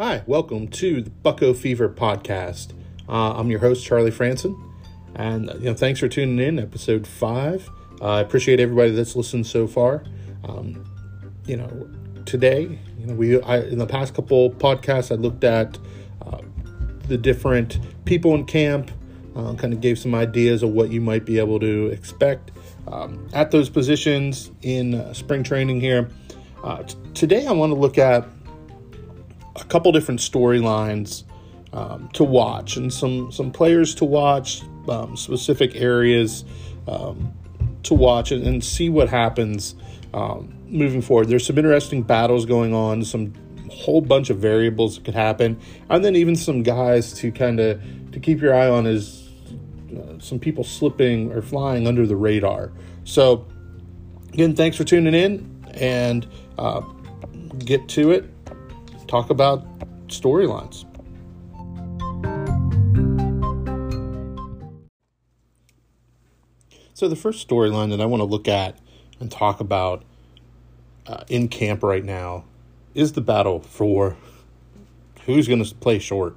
Hi, welcome to the Bucco Fever podcast. Uh, I'm your host, Charlie Franson, and you know, thanks for tuning in, episode five. Uh, I appreciate everybody that's listened so far. Um, you know, today, you know, we I, in the past couple podcasts, I looked at uh, the different people in camp, uh, kind of gave some ideas of what you might be able to expect um, at those positions in uh, spring training here. Uh, t- today, I want to look at a couple different storylines um, to watch and some some players to watch, um, specific areas um, to watch, and, and, see what happens um, moving forward. There's some interesting battles going on, some whole bunch of variables that could happen, and then even some guys to kind of to keep your eye on is uh, some people slipping or flying under the radar. So again, thanks for tuning in and uh, get to it. Talk about storylines. So, the first storyline that I want to look at and talk about uh, in camp right now is the battle for who's going to play short.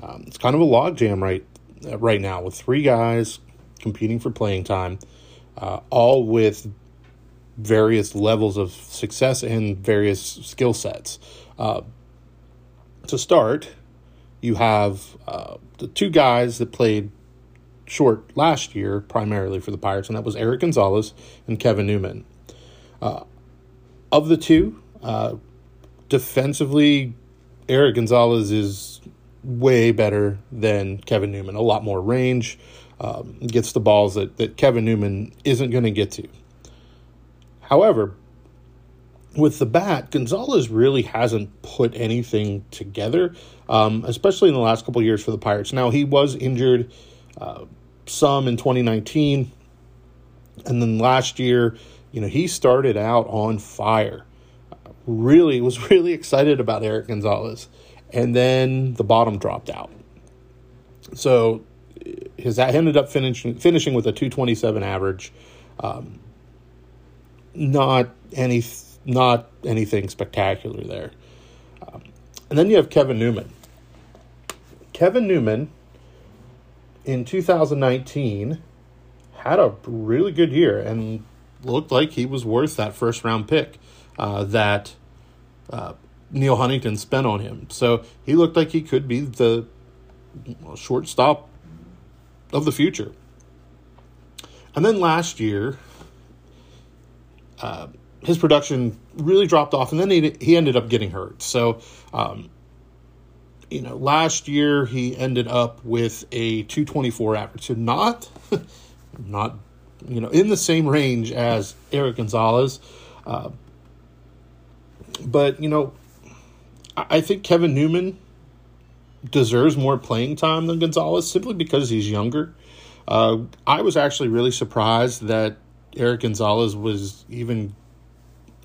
Um, it's kind of a logjam right uh, right now with three guys competing for playing time, uh, all with various levels of success and various skill sets. Uh, to start, you have uh, the two guys that played short last year, primarily for the Pirates, and that was Erik Gonzalez and Kevin Newman. Uh, of the two, uh, defensively, Erik Gonzalez is way better than Kevin Newman. A lot more range, um, gets the balls that, that Kevin Newman isn't going to get to. However, with the bat, Gonzalez really hasn't put anything together, um, especially in the last couple years for the Pirates. Now, he was injured uh, some in 2019. And then last year, you know, he started out on fire. Really was really excited about Erik Gonzalez. And then the bottom dropped out. So his ended up finishing finishing with a 227 average. Um, not any not anything spectacular there. Um, and then you have Kevin Newman. Kevin Newman in 2019 had a really good year and looked like he was worth that first round pick uh, that uh, Neal Huntington spent on him. So he looked like he could be the shortstop of the future. And then last year, uh, his production really dropped off, and then he he ended up getting hurt. So um, you know, last year he ended up with a 224 average. So not, not, you know, in the same range as Erik Gonzalez. Uh, but, you know, I think Kevin Newman deserves more playing time than Gonzalez simply because he's younger. Uh, I was actually really surprised that Erik Gonzalez was even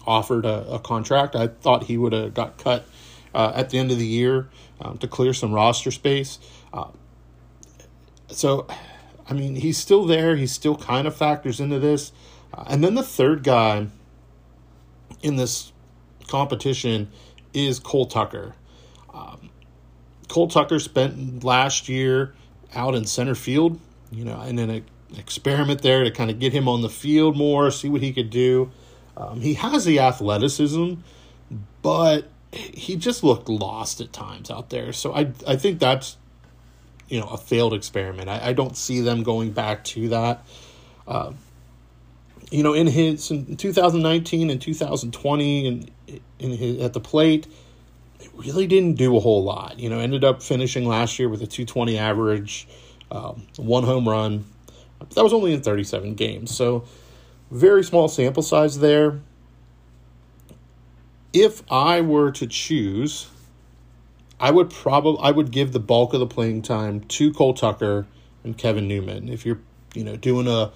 offered a, a contract. I thought he would have got cut uh, at the end of the year um, to clear some roster space. Uh, so, I mean, he's still there. He still kind of factors into this. Uh, and then the third guy in this competition is Cole Tucker. Um, Cole Tucker spent last year out in center field, you know, and then an experiment there to kind of get him on the field more, see what he could do. Um, he has the athleticism, but he just looked lost at times out there. So I I think that's you know a failed experiment. I, I don't see them going back to that. Uh, you know, in his in 2019 and 2020 and in his at the plate, it really didn't do a whole lot. You know, ended up finishing last year with a 220 average, um, one home run. That was only in 37 games, so very small sample size there if I were to choose, I would probably I would give the bulk of the playing time to Cole Tucker and Kevin Newman. If you're you know doing a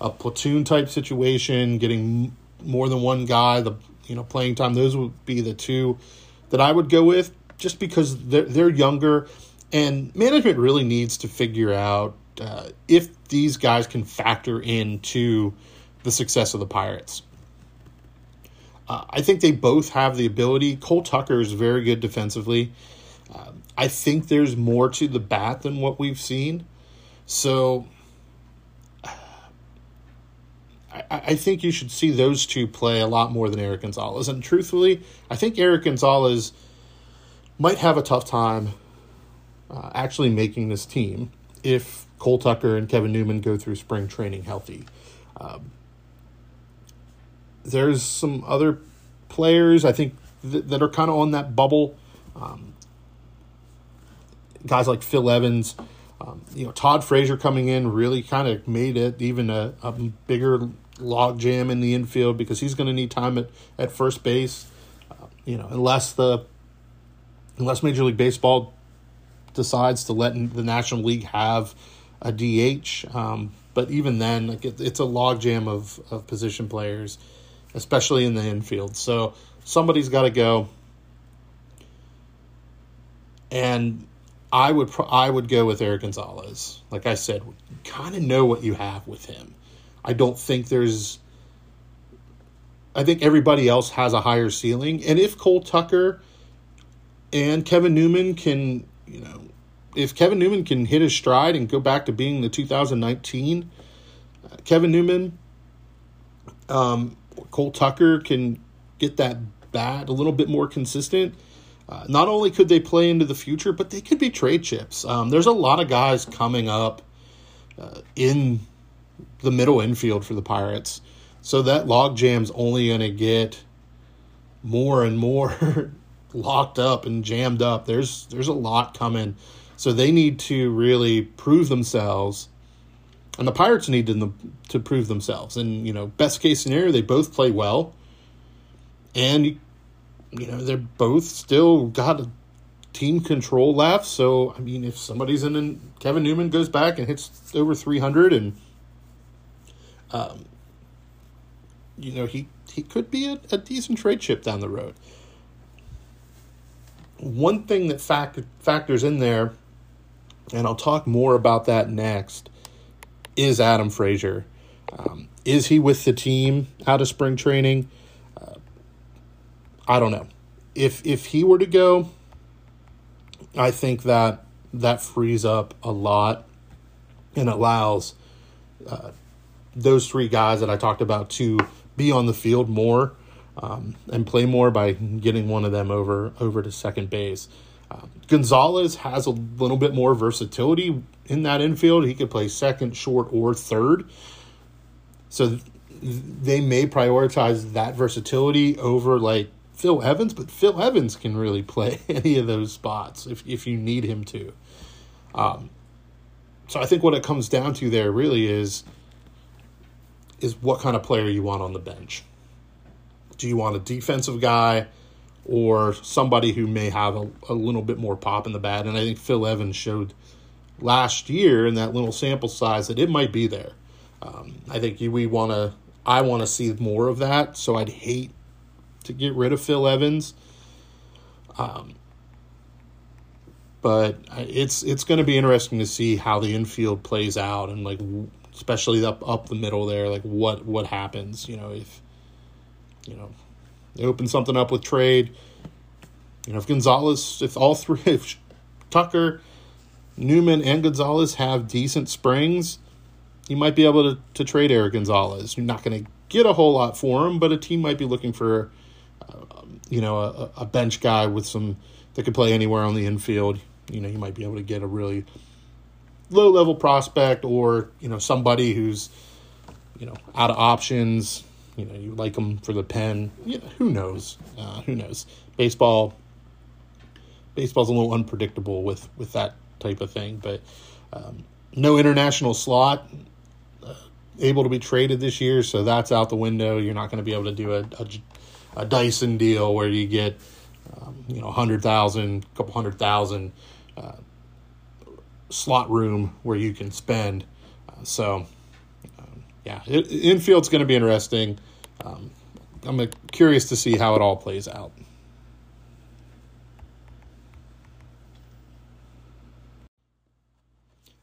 a platoon type situation, getting more than one guy, the you know playing time, those would be the two that I would go with, just because they're they're younger, and management really needs to figure out uh, if these guys can factor into the success of the Pirates. Uh, I think they both have the ability. Cole Tucker is very good defensively. Uh, I think there's more to the bat than what we've seen. So I, I think you should see those two play a lot more than Erik Gonzalez. And truthfully, I think Erik Gonzalez might have a tough time uh, actually making this team if Cole Tucker and Kevin Newman go through spring training healthy. Um, there's some other players I think th- that are kind of on that bubble. Um, guys like Phil Evans, um, you know, Todd Frazier coming in really kind of made it even a, a bigger logjam in the infield because he's going to need time at, at first base. Uh, you know, unless the unless Major League Baseball decides to let the National League have a DH. Um, but even then, like it, it's a logjam of, of position players, especially in the infield. So somebody's got to go. And I would I would go with Erik Gonzalez. Like I said, kind of know what you have with him. I don't think there's. I think everybody else has a higher ceiling, and if Cole Tucker and Kevin Newman can, you know, if Kevin Newman can hit his stride and go back to being the 2019 uh, Kevin Newman, um, Cole Tucker can get that bat a little bit more consistent. Uh, not only could they play into the future, but they could be trade chips. Um, there's a lot of guys coming up uh, in the middle infield for the Pirates. So that log jam's only going to get more and more locked up and jammed up. There's there's a lot coming. So they need to really prove themselves. And the Pirates need to, to prove themselves. And, you know, best case scenario, they both play well. And, you know, they're both still got a team control left. So, I mean, if somebody's in, and Kevin Newman goes back and hits over 300 and um, you know, he, he could be a, a decent trade chip down the road. One thing that fact, factors in there, and I'll talk more about that next, is Adam Frazier. Um, is he with the team out of spring training? Uh, I don't know. If if he were to go, I think that that frees up a lot and allows uh, those three guys that I talked about to be on the field more um, and play more by getting one of them over over to second base. Um, Gonzalez has a little bit more versatility in that infield. He could play second, short, or third. So they may prioritize that versatility over like Phil Evans, but Phil Evans can really play any of those spots if if you need him to. Um, so I think what it comes down to there really is is what kind of player you want on the bench. Do you want a defensive guy or somebody who may have a, a little bit more pop in the bat? And I think Phil Evans showed last year in that little sample size that it might be there. Um, I think we want to. I want to see more of that. So I'd hate to get rid of Phil Evans. Um, but it's it's going to be interesting to see how the infield plays out and like especially up up the middle there. Like what what happens? You know, if you know they open something up with trade. You know, if Gonzalez, if all three, if Tucker, Newman, and Gonzalez have decent springs, you might be able to, to trade Erik Gonzalez. You're not going to get a whole lot for him, but a team might be looking for, uh, you know, a, a bench guy with some that could play anywhere on the infield. You know, you might be able to get a really low level prospect or you know somebody who's you know out of options. You know, you like them for the pen. Yeah, who knows? Uh, who knows? Baseball. Baseball's a little unpredictable with with that type of thing, but um, no international slot uh, able to be traded this year, so that's out the window. You're not going to be able to do a, a, a Dyson deal where you get um, you know hundred thousand, couple hundred thousand. Uh, slot room where you can spend. Uh, so, um, yeah, it, infield's going to be interesting. Um, I'm curious to see how it all plays out.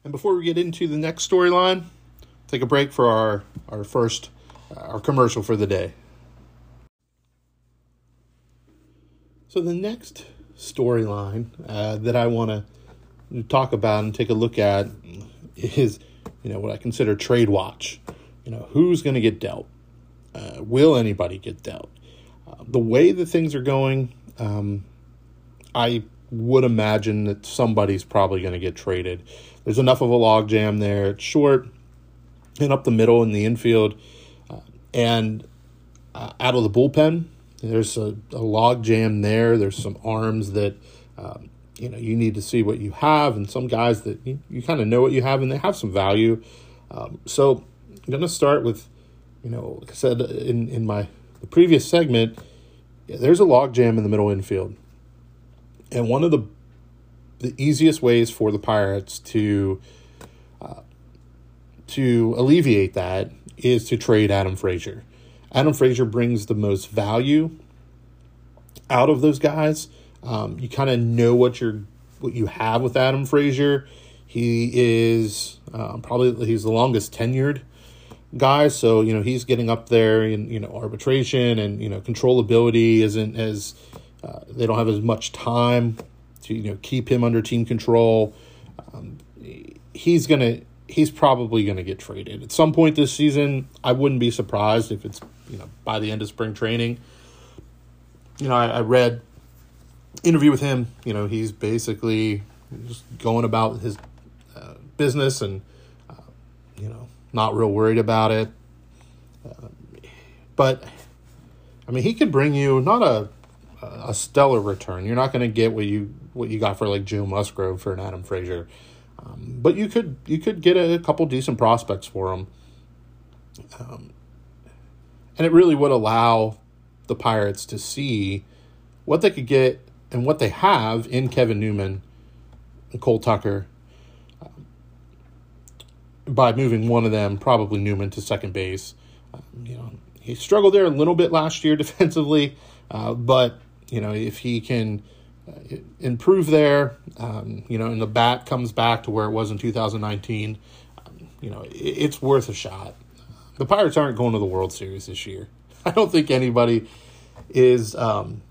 And before we get into the next storyline, take a break for our our first uh, our commercial for the day. So the next storyline uh, that I want to talk about and take a look at is, you know, what I consider trade watch. You know, who's going to get dealt? Uh, will anybody get dealt? Uh, the way that things are going, um, I would imagine that somebody's probably going to get traded. There's enough of a logjam there. It's short and up the middle in the infield, uh, and uh, out of the bullpen. There's a, a log jam there. There's some arms that um, you know you need to see what you have, and some guys that you, you kind of know what you have, and they have some value. Um, so I'm going to start with, you know, like I said in in my the previous segment, yeah, there's a logjam in the middle infield, and one of the the easiest ways for the Pirates to uh, to alleviate that is to trade Adam Frazier. Adam Frazier brings the most value out of those guys. Um, you kind of know what you're what you have with Adam Frazier. He is uh, probably he's the longest tenured guy, so you know he's getting up there in you know arbitration and you know controllability isn't as uh, they don't have as much time to you know keep him under team control. Um, he's gonna he's probably gonna get traded at some point this season. I wouldn't be surprised if it's you know by the end of spring training. You know, I, I read interview with him. You know, he's basically just going about his uh, business and uh, you know not real worried about it. Uh, but I mean, he could bring you not a a stellar return. You're not going to get what you what you got for like Joe Musgrove for an Adam Frazier, um, but you could you could get a, couple decent prospects for him. Um, and it really would allow the Pirates to see what they could get and what they have in Kevin Newman and Cole Tucker um, by moving one of them, probably Newman, to second base. Um, you know, he struggled there a little bit last year defensively, uh, but you know if he can uh, improve there, um, you know, and the bat comes back to where it was in 2019, um, you know, it, it's worth a shot the Pirates aren't going to the World Series this year. I don't think anybody is um,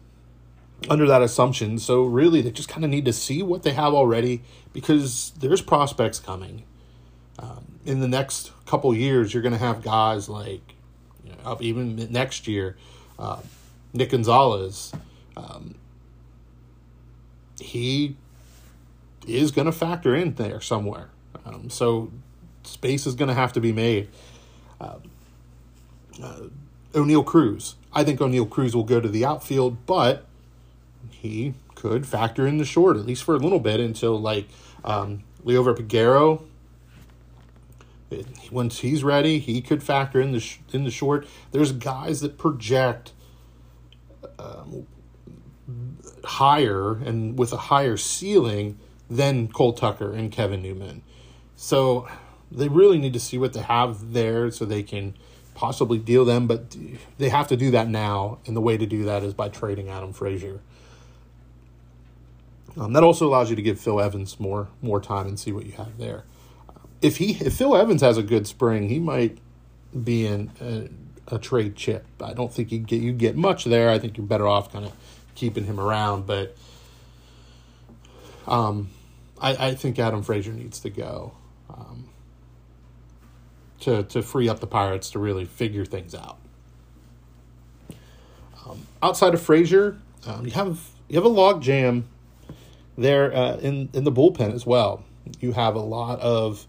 under that assumption. So really, they just kind of need to see what they have already because there's prospects coming. Um, in the next couple years, you're going to have guys like, you know, even next year, uh, Nick Gonzales. Um, he is going to factor in there somewhere. Um, so space is going to have to be made. Uh, uh, Oneil Cruz. I think Oneil Cruz will go to the outfield, but he could factor in the short at least for a little bit until like um, Liover Peguero. Once he's ready, he could factor in the sh- in the short. There's guys that project um, higher and with a higher ceiling than Cole Tucker and Kevin Newman. So they really need to see what they have there so they can possibly deal them, but they have to do that now, and the way to do that is by trading Adam Frazier. Um, that also allows you to give Phil Evans more more time and see what you have there. If he if Phil Evans has a good spring, he might be in a, a trade chip. I don't think you get you get much there. I think you're better off kind of keeping him around, but um, I, I think Adam Frazier needs to go. Um, to to free up the Pirates to really figure things out. Um, outside of Frazier, um, you have you have a log jam there uh, in in the bullpen as well. You have a lot of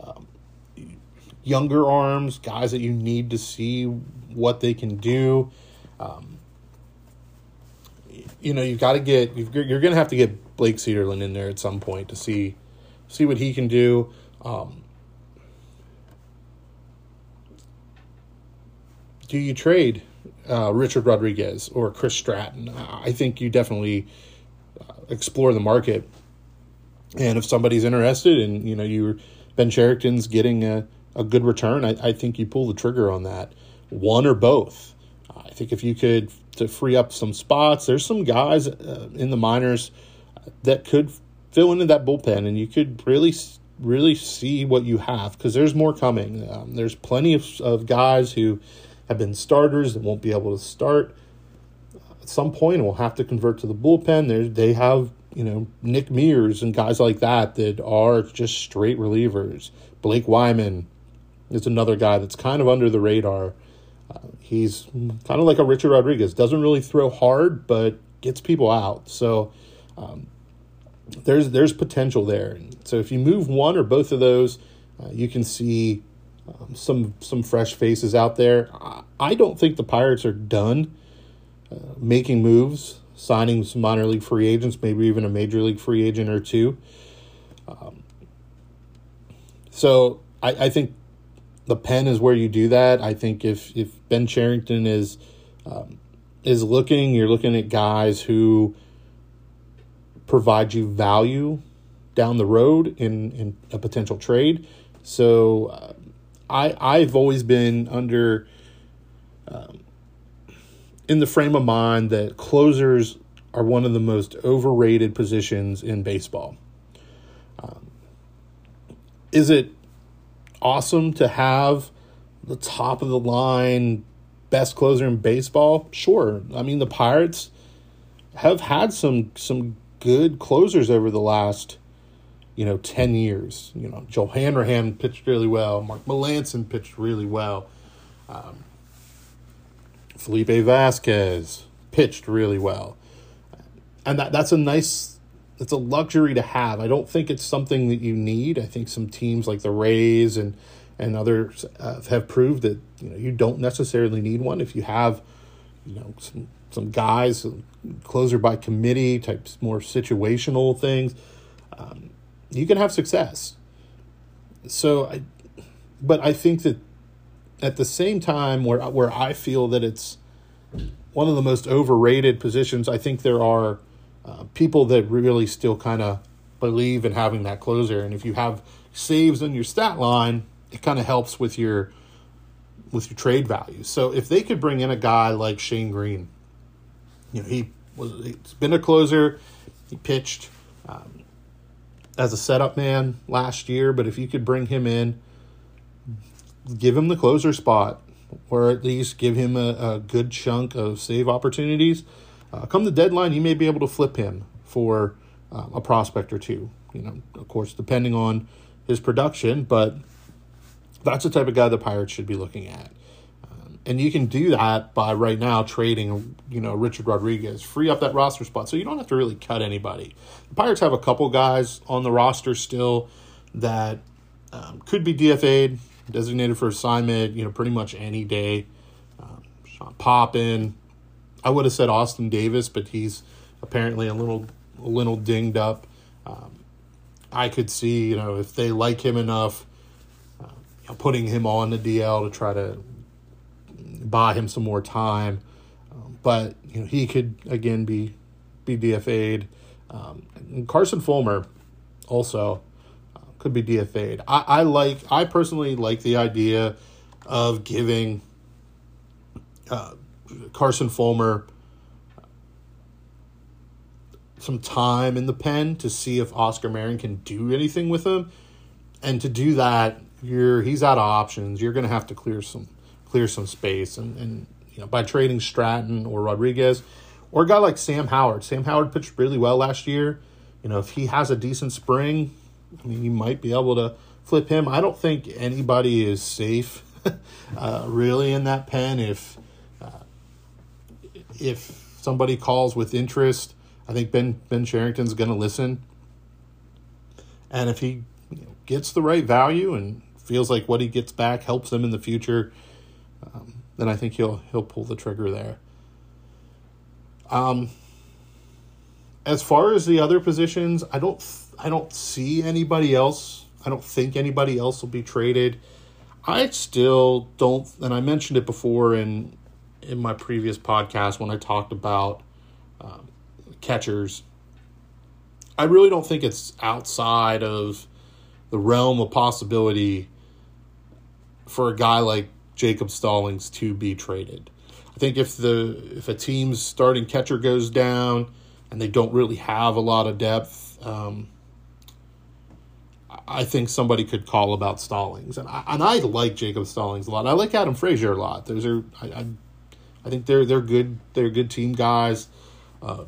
um, younger arms, guys that you need to see what they can do. Um, you know, you've got to get you're, you're going to have to get Blake Cederlind in there at some point to see see what he can do. Um, do you trade uh, Richard Rodriguez or Chris Stratton? I think you definitely uh, explore the market, and if somebody's interested and you know you Ben Cherington's getting a, a good return, I, I think you pull the trigger on that, one or both. I think if you could to free up some spots, there's some guys uh, in the minors that could fill into that bullpen, and you could really really see what you have because there's more coming. Um, there's plenty of, of guys who have been starters that won't be able to start. at some point will have to convert to the bullpen. They they have you know Nick Mears and guys like that that are just straight relievers. Blake Weiman is another guy that's kind of under the radar. Uh, he's kind of like a Richard Rodriguez. Doesn't really throw hard, but gets people out. So um, there's there's potential there. So if you move one or both of those, uh, you can see um, some some fresh faces out there. I, I don't think the Pirates are done uh, making moves, signing some minor league free agents, maybe even a major league free agent or two. Um, so I, I think the pen is where you do that. I think if if Ben Cherington is um, is looking, you're looking at guys who provide you value down the road in in a potential trade. So uh, I I've always been under um, in the frame of mind that closers are one of the most overrated positions in baseball. Um, is it awesome to have the top of the line best closer in baseball? Sure. I mean, the Pirates have had some some good closers over the last you know 10 years. You know, Joel Hanrahan pitched really well. Mark Melancon pitched really well. Um, Felipe Vasquez pitched really well. And that that's a nice it's a luxury to have. I don't think it's something that you need. I think some teams like the Rays and and others uh, have proved that you know you don't necessarily need one if you have you know some some guys closer by committee types more situational things um, you can have success so i but i think that at the same time where where i feel that it's one of the most overrated positions i think there are uh, people that really still kind of believe in having that closer. And if you have saves in your stat line, it kind of helps with your with your trade value. So if they could bring in a guy like Shane Greene, you know he was he's been a closer, he pitched um, as a setup man last year. But if you could bring him in, give him the closer spot, or at least give him a, a good chunk of save opportunities uh, come the deadline, you may be able to flip him for uh, a prospect or two. You know, of course, depending on his production, but that's the type of guy the Pirates should be looking at. Um, and you can do that by right now trading, you know, Richard Rodriguez, free up that roster spot, so you don't have to really cut anybody. The Pirates have a couple guys on the roster still that um, could be DFA'd, designated for assignment, you know, pretty much any day. Um, Sean Poppen, I would have said Austin Davis, but he's apparently a little a little dinged up. Um, I could see, you know, if they like him enough, you know, putting him on the DL to try to buy him some more time. Um, but you know, he could again be be DFA'd. Um, Carson Fulmer also uh, could be DFA'd. I, I like I personally like the idea of giving uh, Carson Fulmer some time in the pen to see if Oscar Marin can do anything with him. And to do that, you're he's out of options. You're gonna have to clear some clear some space and, and you know by trading Stratton or Rodriguez or a guy like Sam Howard. Sam Howard pitched really well last year. You know, if he has a decent spring, I mean you might be able to flip him. I don't think anybody is safe uh, really in that pen if if somebody calls with interest, I think Ben Ben Cherington's going to listen. And if he you know, gets the right value and feels like what he gets back helps him in the future, um, then I think he'll he'll pull the trigger there. Um, as far as the other positions, I don't I don't see anybody else. I don't think anybody else will be traded. I still don't, and I mentioned it before in in my previous podcast when I talked about um, catchers. I really don't think it's outside of the realm of possibility for a guy like Jacob Stallings to be traded. I think if the if a team's starting catcher goes down and they don't really have a lot of depth, um, I think somebody could call about Stallings, and I, and I like Jacob Stallings a lot. I like Adam Frazier a lot. Those are I, I I think they're they're good. They're good team guys, uh,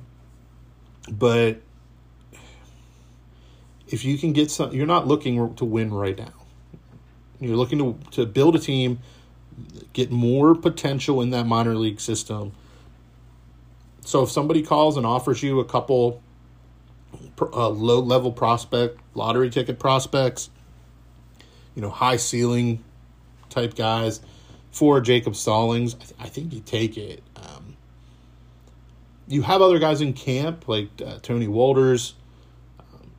but if you can get some, you're not looking to win right now. You're looking to to build a team, get more potential in that minor league system. So if somebody calls and offers you a couple uh, low level prospect lottery ticket prospects, you know, high ceiling type guys for Jacob Stallings, I, th- I think you take it. Um, you have other guys in camp like uh, Tony Wolters, um,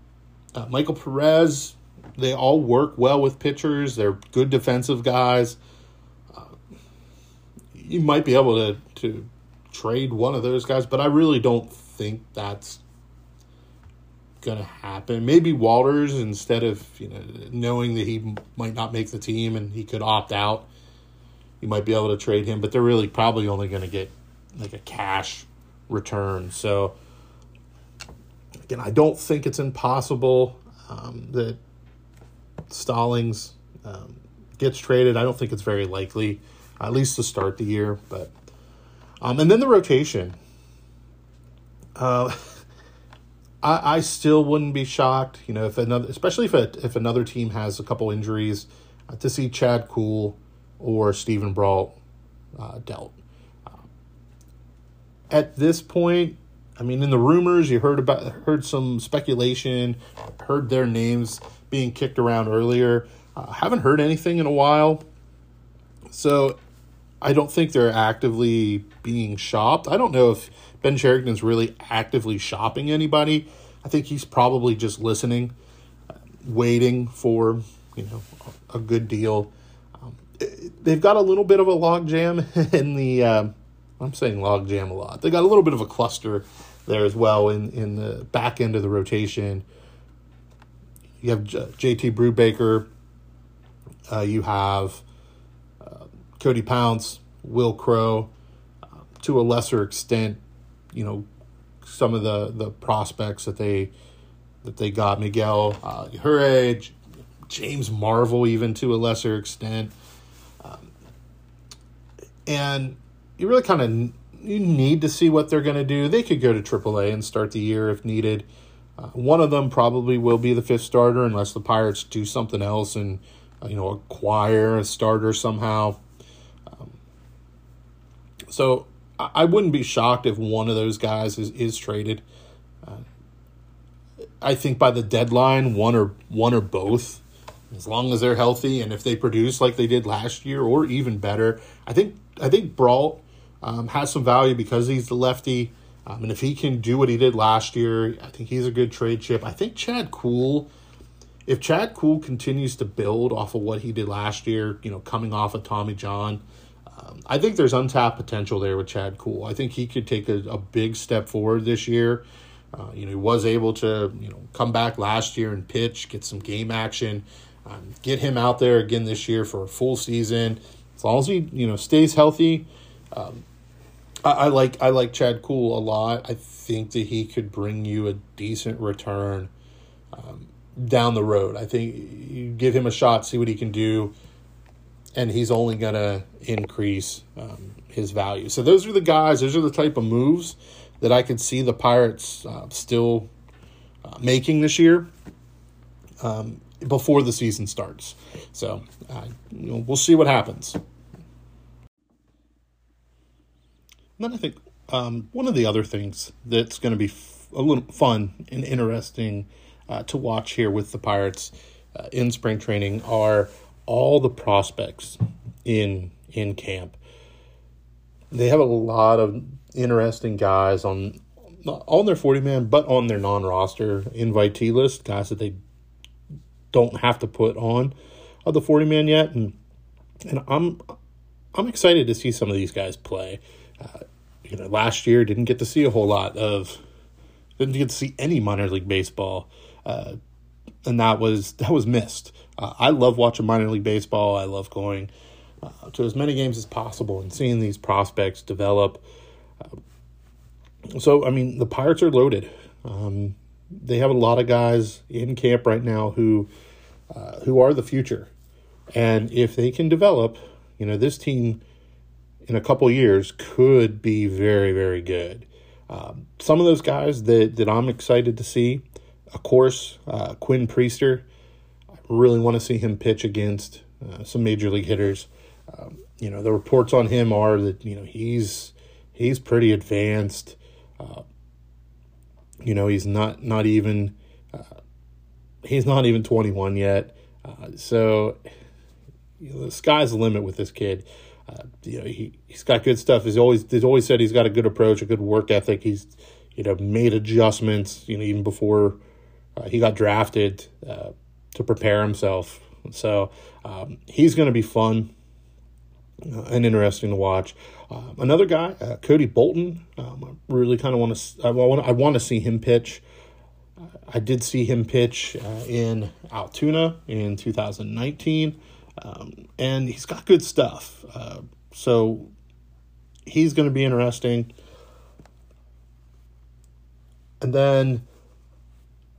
uh, Michael Perez. They all work well with pitchers. They're good defensive guys. Uh, you might be able to to trade one of those guys, but I really don't think that's gonna happen. Maybe Wolters instead of you know knowing that he might not make the team and he could opt out, you might be able to trade him. But they're really probably only going to get like a cash return. So again, I don't think it's impossible um, that Stallings um, gets traded. I don't think it's very likely, at least to start the year. But um, and then the rotation. Uh, I, I still wouldn't be shocked, you know, if another, especially if a, if another team has a couple injuries, uh, to see Chad Kuhl or Steven Brault uh, dealt. Uh, at this point, I mean, in the rumors, you heard about heard some speculation, heard their names being kicked around earlier. Uh, haven't heard anything in a while, so I don't think they're actively being shopped. I don't know if Ben Cherington's really actively shopping anybody. I think he's probably just listening, waiting for you know a good deal. Um, they've got a little bit of a logjam in the. Um, I'm saying logjam a lot. They got a little bit of a cluster there as well in in the back end of the rotation. You have J.T. Brubaker. Uh, you have uh, Cody Ponce, Will Crowe, uh, to a lesser extent, you know, some of the the prospects that they that they got Miguel uh, James Marvel, even to a lesser extent, um, and you really kind of you need to see what they're going to do. They could go to AAA and start the year if needed. Uh, one of them probably will be the fifth starter unless the Pirates do something else and uh, you know acquire a starter somehow. Um, so I wouldn't be shocked if one of those guys is, is traded. Uh, I think by the deadline, one or one or both, as long as they're healthy and if they produce like they did last year or even better, I think I think Brault um, has some value because he's the lefty, um, and if he can do what he did last year, I think he's a good trade chip. I think Chad Kuhl, if Chad Kuhl continues to build off of what he did last year, you know, coming off of Tommy John. Um, I think there's untapped potential there with Chad Kuhl. I think he could take a, a big step forward this year. Uh, you know, he was able to you know come back last year and pitch, get some game action, um, get him out there again this year for a full season. As long as he you know stays healthy, um, I, I, like I like Chad Kuhl a lot. I think that he could bring you a decent return um, down the road. I think you give him a shot, see what he can do and he's only going to increase um, his value. So those are the guys. Those are the type of moves that I could see the Pirates uh, still uh, making this year um, before the season starts. So uh, you know, we'll see what happens. And then I think um, one of the other things that's going to be f- a little fun and interesting uh, to watch here with the Pirates uh, in spring training are all the prospects in in camp. They have a lot of interesting guys on on their 40 man, but on their non roster invitee list, guys that they don't have to put on of the 40 man yet. And and I'm I'm excited to see some of these guys play. Uh, you know, last year didn't get to see a whole lot of didn't get to see any minor league baseball. Uh, and that was that was missed. Uh, I love watching minor league baseball. I love going uh, to as many games as possible and seeing these prospects develop. So, I mean, the Pirates are loaded. Um, they have a lot of guys in camp right now who uh, who are the future, and if they can develop, you know, this team in a couple years could be very, very good. Um, some of those guys that, that I'm excited to see, of course, uh, Quinn Priester. I really want to see him pitch against uh, some major league hitters. Um, you know, the reports on him are that you know he's he's pretty advanced. Uh, you know, he's not not even uh, he's not even 21 yet. Uh, so you know, the sky's the limit with this kid. Uh, you know, he he's got good stuff. He's always he's always said he's got a good approach, a good work ethic. He's you know made adjustments. You know, even before uh, he got drafted uh, to prepare himself. So um, he's going to be fun uh, and interesting to watch. Uh, another guy, uh, Cody Bolton. Um, I really kind of want to. I want. I want to see him pitch. I did see him pitch in Altoona in 2019. Um, and he's got good stuff. Uh, so he's going to be interesting. And then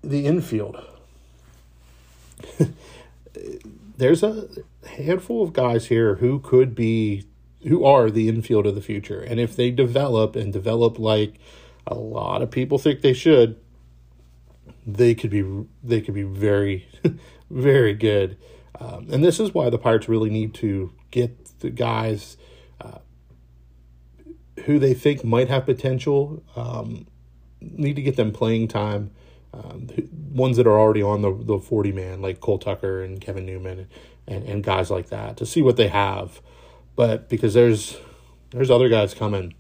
the infield. There's a handful of guys here who could be, who are the infield of the future. And if they develop and develop like a lot of people think they should, they could be, they could be very, very good. Um, and this is why the Pirates really need to get the guys uh, who they think might have potential, um, need to get them playing time. Um, ones that are already on the, the 40 man, like Cole Tucker and Kevin Newman and, and guys like that, to see what they have. But because there's there's other guys coming.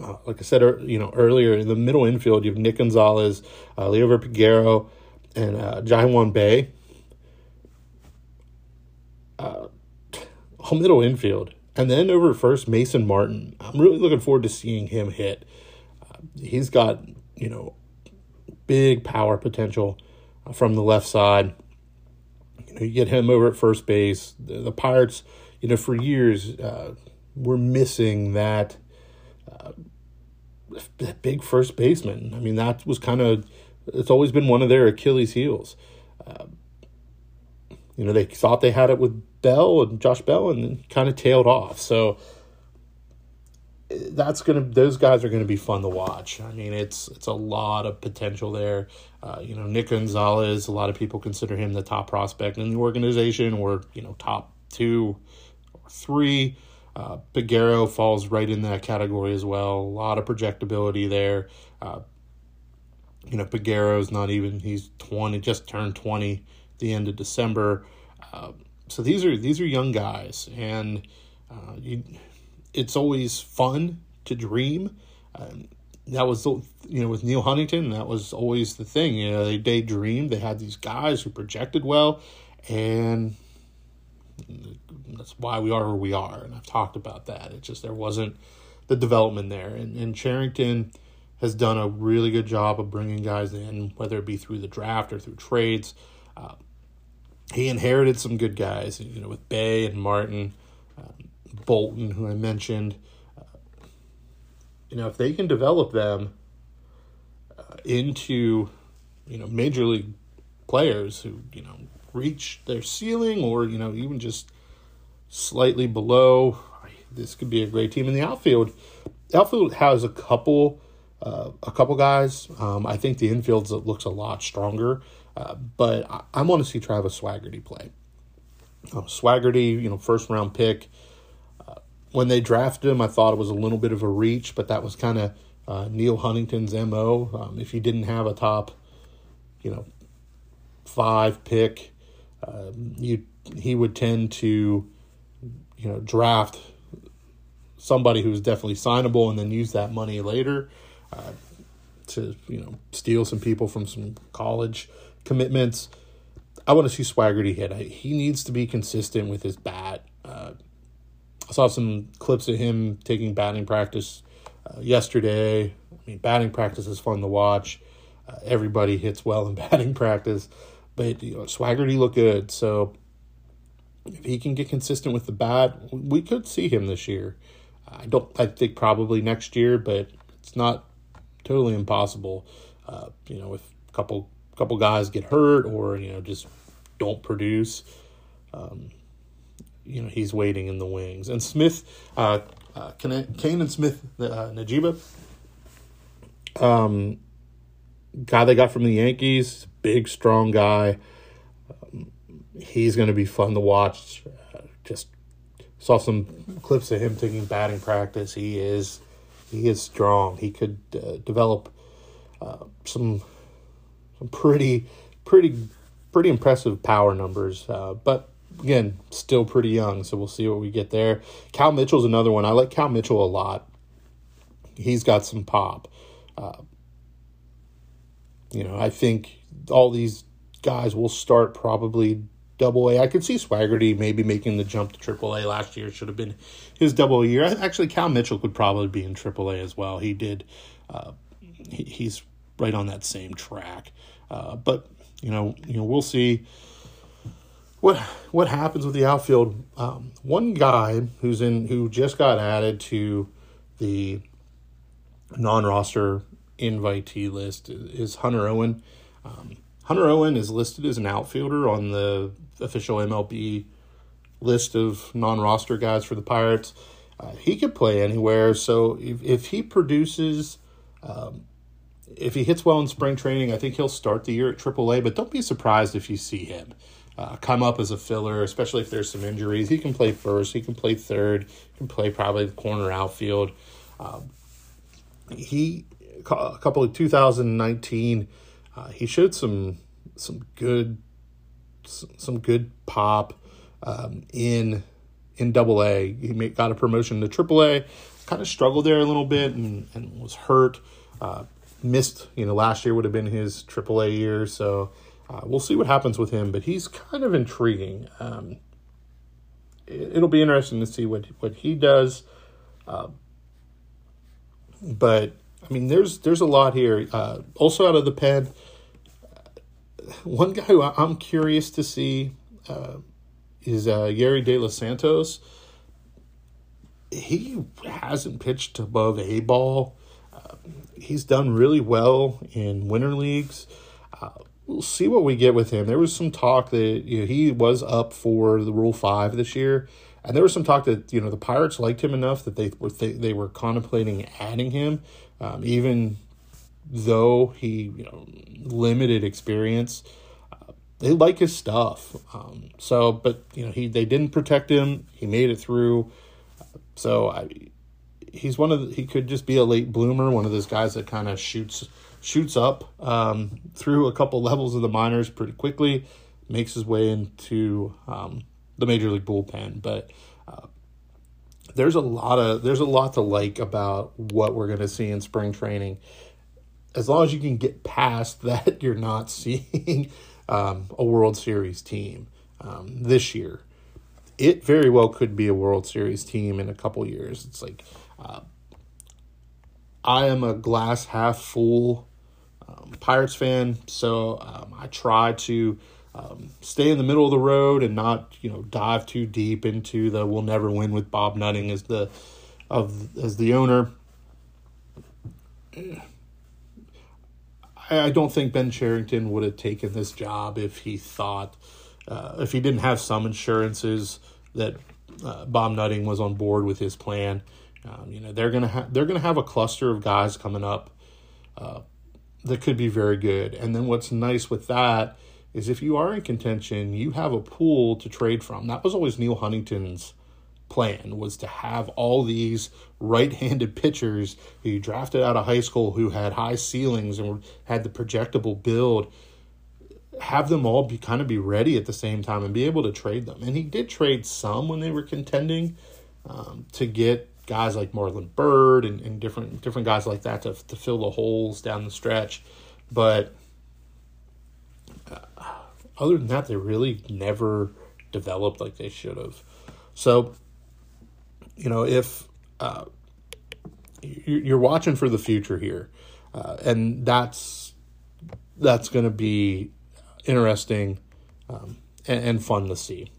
Uh, like I said, you know earlier in the middle infield, you have Nick Gonzales, uh, Liover Peguero, and uh, Ji-hwan Bae uh, middle infield. And then over first, Mason Martin. I'm really looking forward to seeing him hit. Uh, he's got, you know, big power potential uh, from the left side. You know, you get him over at first base. The, the Pirates, you know, for years uh, were missing that uh, that big first baseman. I mean, that was kind of it's always been one of their Achilles' heels. You know, they thought they had it with Bell and Josh Bell and kind of tailed off. So that's gonna those guys are gonna be fun to watch. I mean, it's it's a lot of potential there. Uh, you know, Nick Gonzales. A lot of people consider him the top prospect in the organization, or you know, top two or three. Uh, Peguero falls right in that category as well. A lot of projectability there. Uh, you know, Peguero's not even he's twenty, just turned twenty the end of December. Uh, so these are these are young guys, and uh, you, it's always fun to dream. Um, that was you know with Neal Huntington, that was always the thing. You know, they daydreamed. They had these guys who projected well, and that's why we are where we are. And I've talked about that. It just there wasn't the development there, and and Cherington has done a really good job of bringing guys in, whether it be through the draft or through trades. Uh, he inherited some good guys, you know, with Bae and Martin, um, Bolton, who I mentioned. Uh, you know, if they can develop them uh, into, you know, major league players who, you know, reach their ceiling or, you know, even just slightly below, this could be a great team in the outfield. outfield has a couple, uh, a couple guys. Um, I think the infield looks a lot stronger. Uh, but I, I want to see Travis Swaggerty play. Um, Swaggerty, you know, first round pick. Uh, when they drafted him, I thought it was a little bit of a reach, but that was kind of uh, Neal Huntington's mo. Um, if he didn't have a top, you know, five pick, uh, you he would tend to, you know, draft somebody who's definitely signable and then use that money later uh, to you know steal some people from some college commitments. I want to see Swaggerty hit. He needs to be consistent with his bat. Uh, I saw some clips of him taking batting practice uh, yesterday. I mean, batting practice is fun to watch. Uh, everybody hits well in batting practice, but you know, Swaggerty looked good. So if he can get consistent with the bat, we could see him this year. I don't. I think probably next year, but it's not totally impossible. Uh, you know, with a couple couple guys get hurt or you know just don't produce. Um, you know he's waiting in the wings. And Smith, uh, Uh, Canaan Smith uh, Njigba, um, guy they got from the Yankees, big, strong guy. Um, he's going to be fun to watch. Uh, just saw some clips of him taking batting practice. He is he is strong. He could uh, develop uh, some pretty pretty pretty impressive power numbers. Uh, but again, still pretty young, so we'll see what we get there. Cal Mitchell's another one. I like Cal Mitchell a lot. He's got some pop. Uh, you know, I think all these guys will start probably double A. I could see Swaggerty maybe making the jump to triple A last year. Should have been his double A year. Actually, Cal Mitchell could probably be in triple A as well. He did. Uh, he, he's right on that same track. Uh, but you know, you know, we'll see what what happens with the outfield. Um, one guy who's in who just got added to the non-roster invitee list is Hunter Owen. Um, Hunter Owen is listed as an outfielder on the official MLB list of non-roster guys for the Pirates. Uh, he could play anywhere. So if if he produces, um, if he hits well in spring training, I think he'll start the year at AAA. But don't be surprised if you see him uh, come up as a filler, especially if there's some injuries. He can play first. He can play third. He can play probably the corner outfield. Um, he a couple of 2019, uh, he showed some some good some good pop um, in in Double A. He made, got a promotion to Triple A. Kind of struggled there a little bit and, and was hurt. Uh, missed, you know, last year would have been his Triple A year. So uh, we'll see what happens with him. But he's kind of intriguing. Um, it, will be interesting to see what what he does. Uh, but I mean, there's there's a lot here. Uh, also out of the pen, one guy who I'm curious to see uh, is uh, Yerry De Los Santos. He hasn't pitched above a ball. Uh, he's done really well in winter leagues. Uh, we'll see what we get with him. There was some talk that you know, he was up for the Rule Five this year, and there was some talk that you know the Pirates liked him enough that they were they, they were contemplating adding him, um, even though he you know limited experience. Uh, they like his stuff. Um, so, but you know he they didn't protect him. He made it through. So I, he's one of the, he could just be a late bloomer, one of those guys that kind of shoots shoots up um, through a couple levels of the minors pretty quickly, makes his way into um, the major league bullpen. But uh, there's a lot of there's a lot to like about what we're going to see in spring training. As long as you can get past that, you're not seeing um, a World Series team um, this year. It very well could be a World Series team in a couple years. It's like uh, I am a glass half full um, Pirates fan, so um, I try to um, stay in the middle of the road and not you know dive too deep into the we'll never win with Bob Nutting as the of as the owner. I, don't think Ben Cherington would have taken this job if he thought uh, if he didn't have some assurances that uh, Bob Nutting was on board with his plan. Um, you know they're gonna have they're gonna have a cluster of guys coming up uh, that could be very good. And then what's nice with that is if you are in contention, you have a pool to trade from. That was always Neal Huntington's plan was to have all these right-handed pitchers who you drafted out of high school who had high ceilings and had the projectable build have them all be kind of be ready at the same time and be able to trade them and he did trade some when they were contending um, to get guys like Marlon Byrd and, and different different guys like that to to fill the holes down the stretch but other than that, they really never developed like they should have. So, you know, if uh, you're watching for the future here, uh, and that's that's going to be interesting um, and, and fun to see.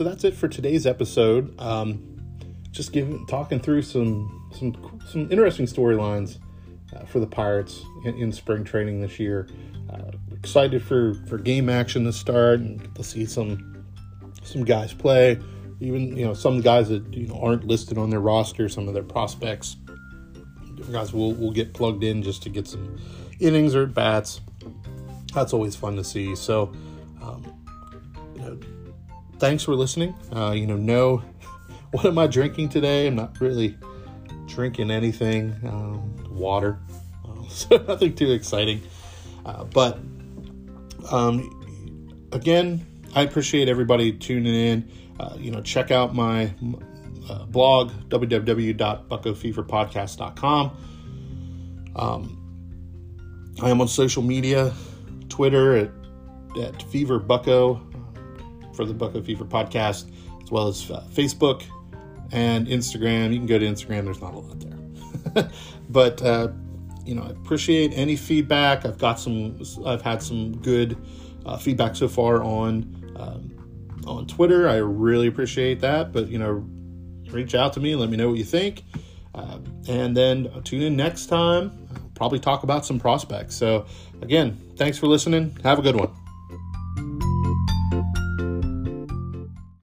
So that's it for today's episode. Um, just giving talking through some some some interesting storylines uh, for the Pirates in, in, spring training this year. Uh, excited for for game action to start and to see some some guys play. Even you know some guys that you know aren't listed on their roster, some of their prospects. Guys will will get plugged in just to get some innings or at bats. That's always fun to see. So, um, you know, thanks for listening. Uh, you know, no, what am I drinking today? I'm not really drinking anything. Um, water, uh, so nothing too exciting. Uh, but um, again, I appreciate everybody tuning in. Uh, you know, check out my uh, blog www.buccofeverpodcast.com. Um, I am on social media, Twitter at, at Fever Bucco uh, for the Bucco Fever podcast, as well as uh, Facebook and Instagram. You can go to Instagram. There's not a lot there, but uh, you know, I appreciate any feedback. I've got some, I've had some good uh, feedback so far on um, on Twitter. I really appreciate that. But you know, reach out to me, let me know what you think, uh, and then tune in next time. I'll probably talk about some prospects. So again, thanks for listening. Have a good one.